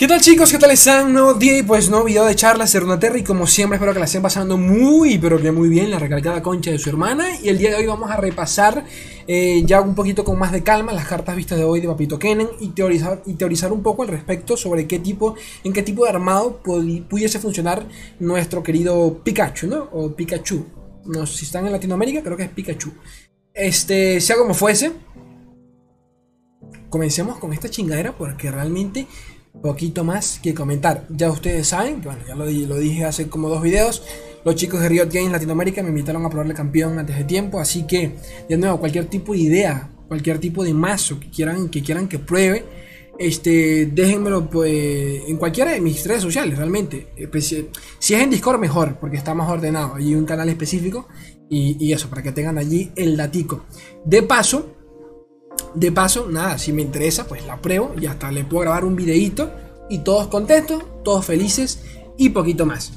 ¿Qué tal chicos? ¿Qué tal están? Nuevo día y pues nuevo video de charlas de Runeterra y como siempre espero que la estén pasando muy pero que muy bien la recalcada concha de su hermana y el día de hoy vamos a repasar eh, ya un poquito con más de calma las cartas vistas de hoy de Papito Kennen y teorizar, y teorizar un poco al respecto sobre qué tipo, en qué tipo de armado pudiese funcionar nuestro querido Pikachu, ¿no? O Pikachu. No sé si están en Latinoamérica, creo que es Pikachu. Este, sea como fuese, comencemos con esta chingadera porque realmente poquito más que comentar. Ya ustedes saben, bueno, ya lo, dije hace como dos videos, los chicos de Riot Games Latinoamérica me invitaron a probarle campeón antes de tiempo, así que, de nuevo, cualquier tipo de idea, cualquier tipo de mazo que quieran que, quieran que pruebe, este, déjenmelo pues, en cualquiera de mis redes sociales, realmente. Si es en Discord, mejor, porque está más ordenado. Hay un canal específico y, y eso, para que tengan allí el datico. De paso, de paso, nada, si me interesa, pues la pruebo y hasta le puedo grabar un videito y todos contentos, todos felices y poquito más.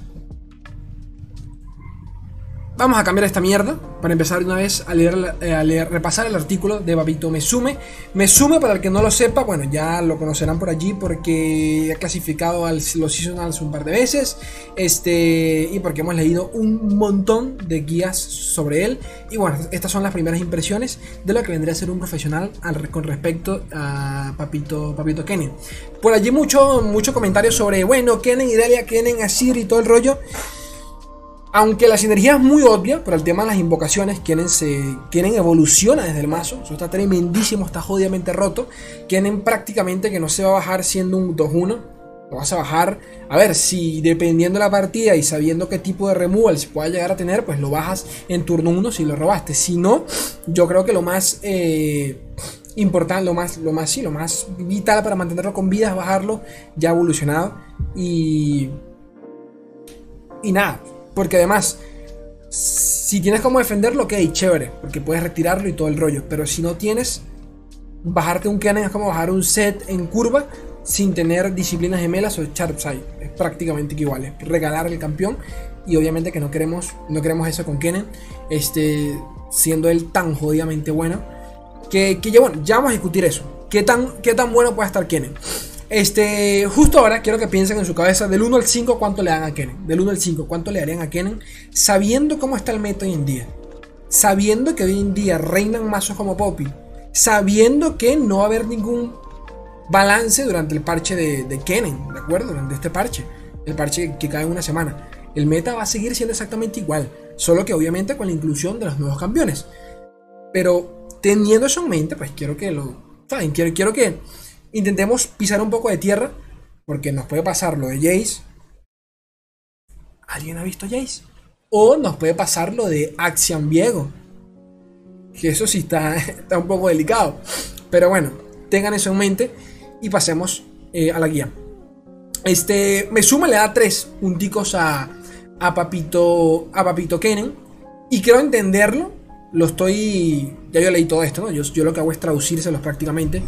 Vamos a cambiar esta mierda para empezar una vez a leer, eh, a repasar el artículo de Babito Mesume. Mesume, para el que no lo sepa, bueno, ya lo conocerán por allí porque ha clasificado a los seasonals un par de veces. Este, y porque hemos leído un montón de guías sobre él. Y bueno, estas son las primeras impresiones de lo que vendría a ser un profesional con respecto a Papito, Papito Kennen. Por allí mucho, mucho comentario sobre, bueno, Kennen, Delia, Kennen, Asir y todo el rollo. Aunque la sinergia es muy obvia, por el tema de las invocaciones, Kennen, se, evoluciona desde el mazo. Eso está tremendísimo, está jodidamente roto. Kennen prácticamente que no se va a bajar siendo un 2-1. Lo vas a bajar. A ver, si dependiendo de la partida y sabiendo qué tipo de removal se pueda llegar a tener, pues lo bajas en turno 1 si lo robaste. Si no, yo creo que lo más eh, importante, lo más, lo más, sí, lo más vital para mantenerlo con vida es bajarlo ya evolucionado. Y. Y nada, porque además, si tienes como defenderlo, ok, chévere, porque puedes retirarlo y todo el rollo. Pero si no tienes, bajarte un Kennen es como bajar un set en curva sin tener disciplinas gemelas o Sharpside. Es prácticamente igual. regalar el campeón. Y obviamente que no queremos, no queremos eso con Kennen. Este, siendo él tan jodidamente bueno. Que, que ya, bueno, ya vamos a discutir eso. ¿Qué tan, qué tan bueno puede estar Kennen? Este, justo ahora quiero que piensen en su cabeza del 1 al 5 cuánto le dan a Kennen. Del 1 al 5 cuánto le darían a Kennen sabiendo cómo está el meta hoy en día. Sabiendo que hoy en día reinan mazos como Poppy. Sabiendo que no va a haber ningún balance durante el parche de, de Kennen, ¿de acuerdo? Durante este parche. El parche que cae en una semana. El meta va a seguir siendo exactamente igual. Solo que obviamente con la inclusión de los nuevos campeones. Pero teniendo eso en mente, pues quiero que lo... ¿Saben? Quiero, quiero que intentemos pisar un poco de tierra, porque nos puede pasar lo de Jace. ¿Alguien ha visto Jace? O nos puede pasar lo de Axian Viego. Que eso sí está, está un poco delicado. Pero bueno, tengan eso en mente y pasemos eh, a la guía. Este, me suma, le da 3 punticos a, a Papito, a Papito Kennen. Y quiero entenderlo lo estoy. Ya yo leí todo esto, ¿no? Yo, yo lo que hago es traducírselos prácticamente.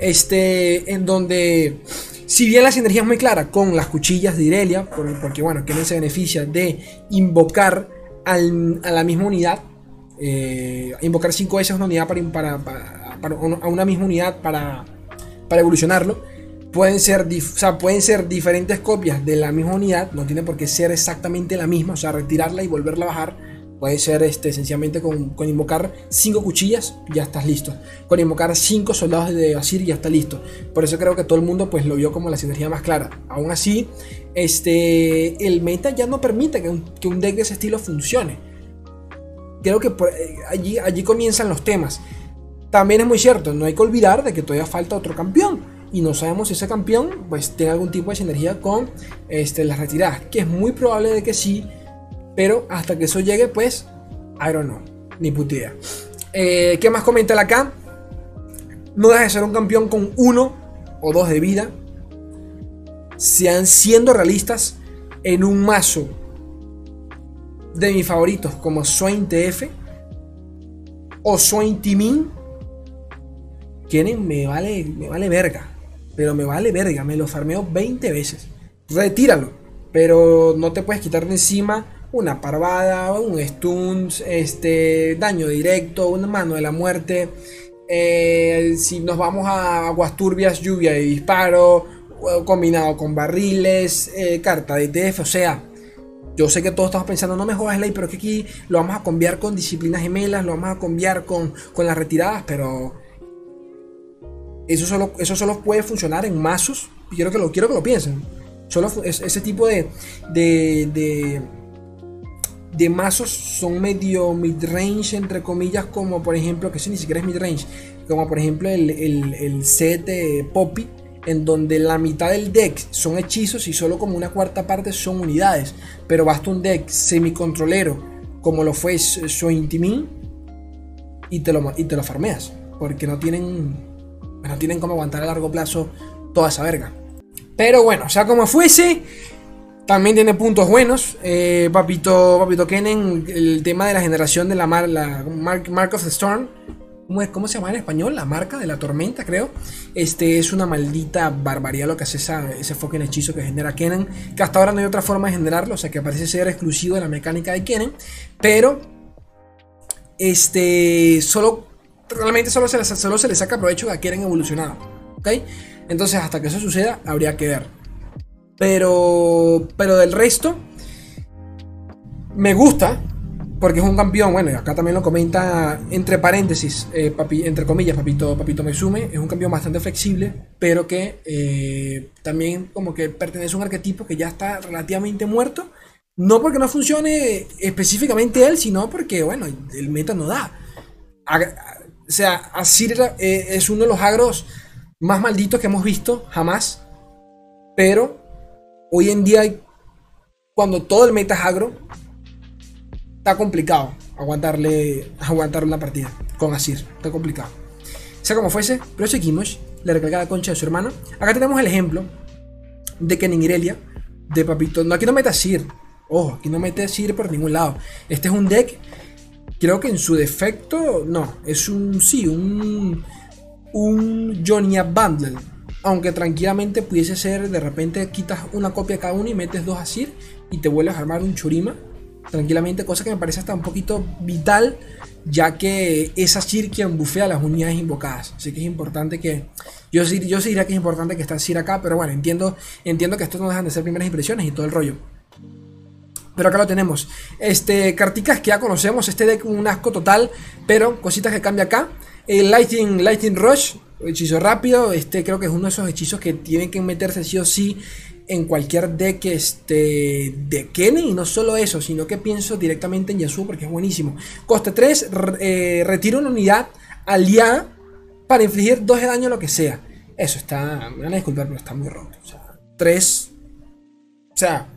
Este. En donde. Si bien la sinergia es muy clara con las cuchillas de Irelia, porque bueno, que no se beneficia de invocar a la misma unidad, eh, invocar 5 veces una unidad para, para, a una misma unidad para, para evolucionarlo, pueden ser, o pueden ser diferentes copias de la misma unidad, no tiene por qué ser exactamente la misma, o sea, retirarla y volverla a bajar Puede ser este, sencillamente con, invocar 5 cuchillas, ya estás listo. Con invocar 5 soldados de Asir, ya está listo. Por eso creo que todo el mundo pues, lo vio como la sinergia más clara. Aún así, este, el meta ya no permite que un, deck de ese estilo funcione. Creo que eh, allí, allí comienzan los temas. También es muy cierto, no hay que olvidar de que todavía falta otro campeón. Y no sabemos si ese campeón pues, tiene algún tipo de sinergia con este, las retiradas. Que es muy probable de que sí pero hasta que eso llegue, pues, I don't know. Ni puta idea. Eh, ¿Qué más comenta acá? No deja de ser un campeón con uno o dos de vida. Sean siendo realistas en un mazo de mis favoritos como Swain TF o Swain Timin. Tienen, me vale, me vale verga. Pero me vale verga. Me lo farmeo 20 veces. Retíralo. Pero no te puedes quitar de encima una parvada, un stun, este, daño directo, una mano de la muerte. Eh, si nos vamos a aguas turbias, lluvia y disparo, combinado con barriles, eh, carta de TF, o sea, yo sé que todos estamos pensando, no me jodas ley, pero que aquí lo vamos a cambiar con disciplinas gemelas, lo vamos a cambiar con, con las retiradas, pero eso solo, eso solo puede funcionar en mazos. Quiero que lo, quiero que lo piensen. Solo ese tipo de, de, mazos son medio mid-range, entre comillas, como por ejemplo, que si ni siquiera es mid-range, como por ejemplo el, el, el set de Poppy, en donde la mitad del deck son hechizos y solo como una cuarta parte son unidades. Pero basta un deck semicontrolero, como lo fue su Intimin, y te lo, y te lo farmeas, porque no tienen no tienen como aguantar a largo plazo toda esa verga. Pero bueno, sea como fuese, también tiene puntos buenos. Eh, papito, papito Kenen, el tema de la generación de la, mar, la Mark, of the Storm. ¿Cómo, se llama en español? La marca de la tormenta, creo. Este es una maldita barbaridad lo que hace ese fucking hechizo que genera Kennen. Que hasta ahora no hay otra forma de generarlo. O sea que parece ser exclusivo de la mecánica de Kennen. Pero. Este. Solo realmente solo se, les, solo se saca provecho que quieren evolucionar. ¿Ok? Entonces, hasta que eso suceda, habría que ver. Pero, pero del resto, me gusta. Porque es un campeón, bueno, acá también lo comenta entre paréntesis, eh, entre comillas, Papito, Papito Mesume, es un campeón bastante flexible, pero que eh, también como que pertenece a un arquetipo que ya está relativamente muerto. No porque no funcione específicamente él, sino porque, bueno, el meta no da. O sea, Asir eh, es uno de los agros más malditos que hemos visto jamás. Pero hoy en día, cuando todo el meta es agro, está complicado aguantarle, aguantarle una partida con Asir. Está complicado. Sea como fuese, pero seguimos. Le recarga la concha de su hermano. Acá tenemos el ejemplo de que en Irelia, de Papito. No, aquí no mete Asir. Ojo, aquí no mete Asir por ningún lado. Este es un deck Creo que en su defecto, no, es un, sí, un, un Jonia Bundle. Aunque tranquilamente pudiese ser, de repente quitas una copia cada uno y metes dos Asir y te vuelves a armar un Churima. Tranquilamente, cosa que me parece hasta un poquito vital, ya que es Asir quien bufea las unidades invocadas. Así que es importante que. Yo, yo sí diría que es importante que esté Asir acá, pero bueno, entiendo, entiendo que esto no dejan de ser primeras impresiones y todo el rollo. Pero acá lo tenemos. Este, carticas que ya conocemos. Este deck un asco total. Pero cositas que cambia acá. El Lightning, Lightning Rush. Hechizo rápido. Este creo que es uno de esos hechizos que tienen que meterse sí o sí en cualquier deck este, de Kenny. Y no solo eso, sino que pienso directamente en Yasuo porque es buenísimo. Coste 3. Eh, retiro una unidad aliada para infligir 2 de daño a lo que sea. Eso está. Me van a disculpar, pero está muy roto. O sea, 3. O sea,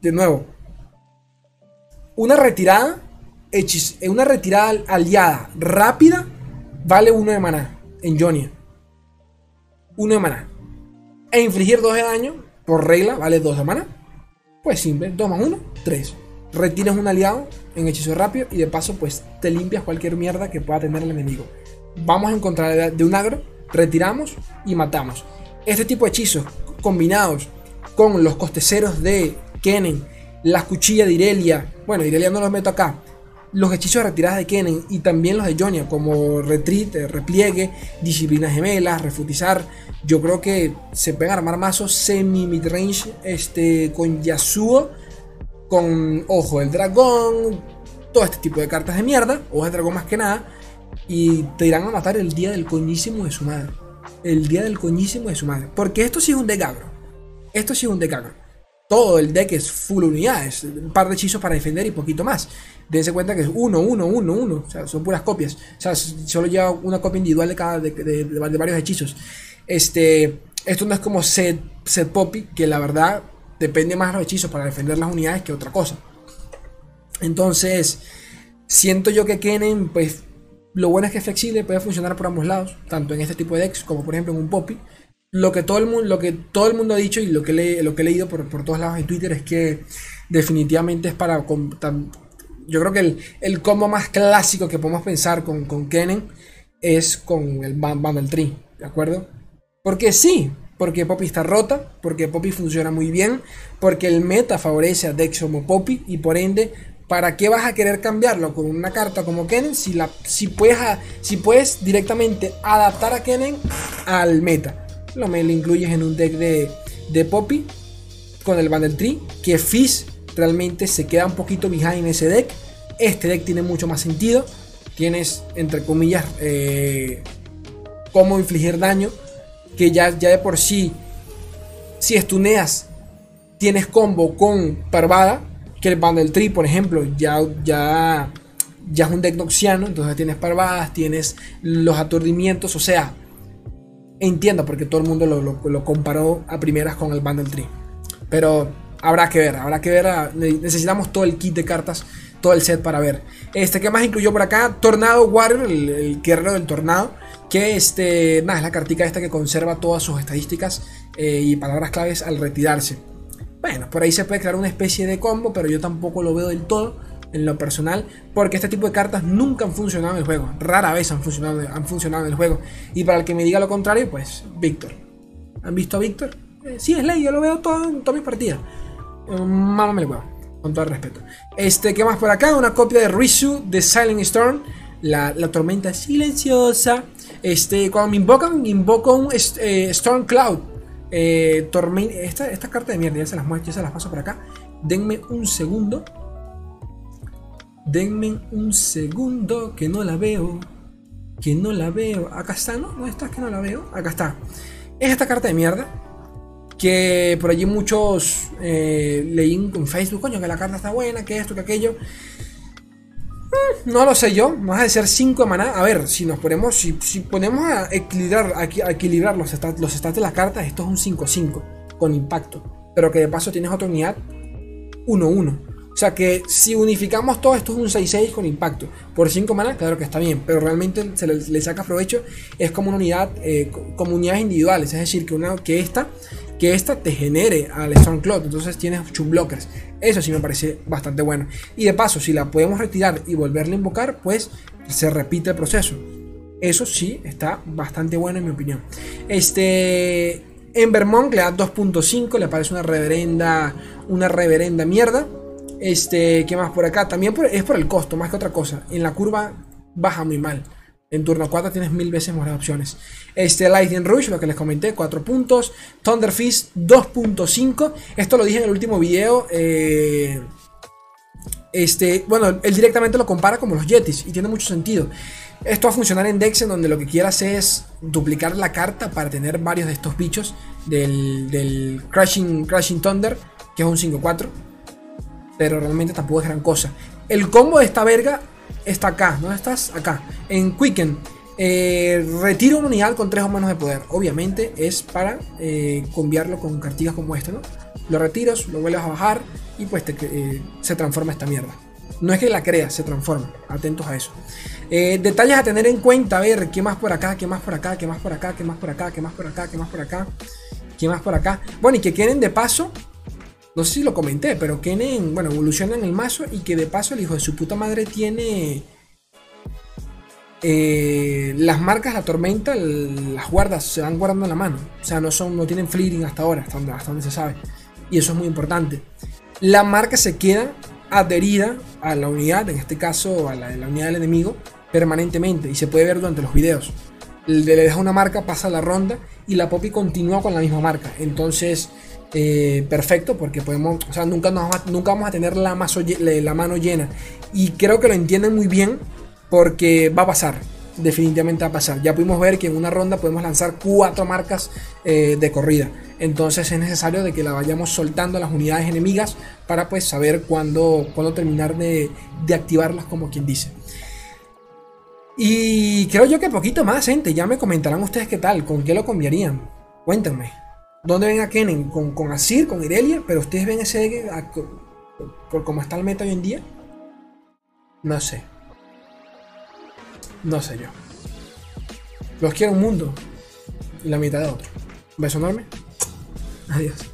de nuevo, una retirada, eh, una retirada aliada rápida vale uno de maná en Jonia. Uno de maná. E infligir 2 de daño, por regla, vale 2 de maná. Pues simple, 2 más 1, 3. Retiras un aliado en hechizo rápido y de paso pues te limpias cualquier mierda que pueda tener el enemigo. Vamos a encontrar de un agro, retiramos y matamos. Este tipo de hechizos combinados con los costeceros de Kennen, las cuchillas de Irelia, bueno, Irelia no los meto acá, los hechizos de retiradas de Kennen y también los de Jonia, como retreat, eh, repliegue, disciplinas gemelas, refutizar. Yo creo que se pueden armar mazos semi midrange este, con Yasuo, con Ojo del Dragón, todo este tipo de cartas de mierda, Ojo del Dragón más que nada, y te irán a matar el día del coñísimo de su madre. El día del coñísimo de su madre. Porque esto sí es un decagro. Esto sí es un decagro todo el deck es full unidades, un par de hechizos para defender y poquito más. Dense cuenta que es uno, uno, uno, uno, o sea, son puras copias. O sea, solo lleva una copia individual de cada de, varios hechizos. Este, esto no es como set, set Poppy, que la verdad depende más de los hechizos para defender las unidades que otra cosa. Entonces, siento yo que Kennen, pues, lo bueno es que es flexible, puede funcionar por ambos lados, tanto en este tipo de decks como por ejemplo en un Poppy lo que todo el mundo, lo que todo el mundo ha dicho y lo que, lo que he leído por, por todos lados en Twitter es que definitivamente es para... yo creo que el, el, combo más clásico que podemos pensar con, con Kennen es con el Bundle Tree, ¿de acuerdo? Porque sí, porque Poppy está rota, porque Poppy funciona muy bien, porque el meta favorece a Dex como Poppy y por ende, ¿para qué vas a querer cambiarlo con una carta como Kennen si, la, si, puedes, si puedes directamente adaptar a Kennen al meta? Lo, lo incluyes en un deck de, de Poppy con el Bundle Tree, que Fizz realmente se queda un poquito behind en ese deck. Este deck tiene mucho más sentido. Tienes, entre comillas, eh, cómo infligir daño. Que ya, ya de por sí, si estuneas, tienes combo con Parvada. Que el Bundle Tree, por ejemplo, ya, ya, ya es un deck noxiano. Entonces tienes Parvadas, tienes los aturdimientos. O sea, entiendo porque todo el mundo lo, comparó a primeras con el Bundle Tree. Pero habrá que ver, habrá que ver. Ah, necesitamos todo el kit de cartas, todo el set para ver. Este, ¿qué más incluyó por acá? Tornado Warrior, el, guerrero del tornado. Que este, nada, es la cartica esta que conserva todas sus estadísticas eh, y palabras claves al retirarse. Bueno, por ahí se puede crear una especie de combo, pero yo tampoco lo veo del todo en lo personal, porque este tipo de cartas nunca han funcionado en el juego. Rara vez han funcionado, han funcionado en el juego. Y para el que me diga lo contrario, pues Víctor. ¿Han visto a Víctor? Eh, sí, es ley, yo lo veo todo en todas mis partidas. Eh, Mámame el huevo, con todo el respeto. Este, ¿qué más por acá? Una copia de Risu de Silent Storm. La, tormenta silenciosa. Este, cuando me invocan, invoco un eh, Storm Cloud. tormenta, esta, esta, carta de mierda, ya se las muestro, ya se las paso por acá. Denme un segundo. Denme un segundo que no la veo. Que no la veo. Acá está, ¿no? ¿No está? Que no la veo. Acá está. Es esta carta de mierda que por allí muchos eh, leí en Facebook, coño, que la carta está buena, que esto, que aquello. Mm, no lo sé yo, más de ser 5 de maná. A ver, si nos ponemos, si, ponemos a equilibrar, a, equilibrar los stats, los de las cartas, esto es un 5-5 con impacto. Pero que de paso tienes otra unidad 1-1. O sea que si unificamos todo esto es un 6-6 con impacto. Por 5 maná, claro que está bien, pero realmente se le, saca provecho. Es como una unidad, eh, como unidades individuales. Es decir, que, una, que esta que esta te genere al Stormcloud. Entonces tienes Chum Blockers. Eso sí me parece bastante bueno. Y de paso, si la podemos retirar y volverla a invocar, pues se repite el proceso. Eso sí está bastante bueno en mi opinión. Este. En Vermont le da 2.5, le parece una reverenda. Una reverenda mierda. Este, ¿qué más por acá? También es por el costo, más que otra cosa. En la curva baja muy mal. En turno 4 tienes mil veces más opciones. Este Lightning Rush, lo que les comenté, 4 puntos. Thunder Fist, 2.5. Esto lo dije en el último video. Eh, este, bueno, él directamente lo compara como los Yetis y tiene mucho sentido. Esto va a funcionar en Dex en donde lo que quieras es duplicar la carta para tener varios de estos bichos del, Crashing, Crashing Thunder, que es un 5-4. Pero realmente tampoco es gran cosa. El combo de esta verga está acá, ¿no estás? Acá. En Quicken. Eh, retiro una unidad con 3 o menos de poder. Obviamente es para eh, cambiarlo con cartigas como esta, ¿no? Lo retiras, lo vuelves a bajar y pues eh, se transforma esta mierda. No es que la creas, se transforma. Atentos a eso. detalles a tener en cuenta, a ver, ¿qué más por acá? ¿Qué más por acá? ¿Qué más por acá? ¿Qué más por acá? ¿Qué más por acá? ¿Qué más por acá? ¿Qué más por acá? Bueno, y que queden de paso no sé si lo comenté, pero Kenen, bueno, evoluciona en el mazo y que de paso el hijo de su puta madre tiene eh, las marcas, la tormenta, las guardas, se van guardando en la mano. O sea, no, son, no tienen fleeting hasta ahora, hasta donde, hasta donde se sabe. Y eso es muy importante. La marca se queda adherida a la unidad, en este caso a la, la unidad del enemigo, permanentemente. Y se puede ver durante los videos. Le deja una marca, pasa la ronda y la Poppy continúa con la misma marca. Entonces eh, perfecto porque podemos, o sea, nunca, nunca vamos a tener la, mano llena. Y creo que lo entienden muy bien porque va a pasar, definitivamente va a pasar. Ya pudimos ver que en una ronda podemos lanzar cuatro marcas eh, de corrida. Entonces es necesario de que la vayamos soltando a las unidades enemigas para pues saber cuándo, cuándo terminar de, de activarlas como quien dice. Y creo yo que poquito más, gente. Ya me comentarán ustedes qué tal, con qué lo cambiarían. Cuéntenme. ¿Dónde ven a Kennen? ¿Con, con Asir, con Irelia? ¿Pero ustedes ven ese por cómo está el meta hoy en día? No sé. No sé yo. Los quiero un mundo y la mitad de otro. beso enorme. Adiós.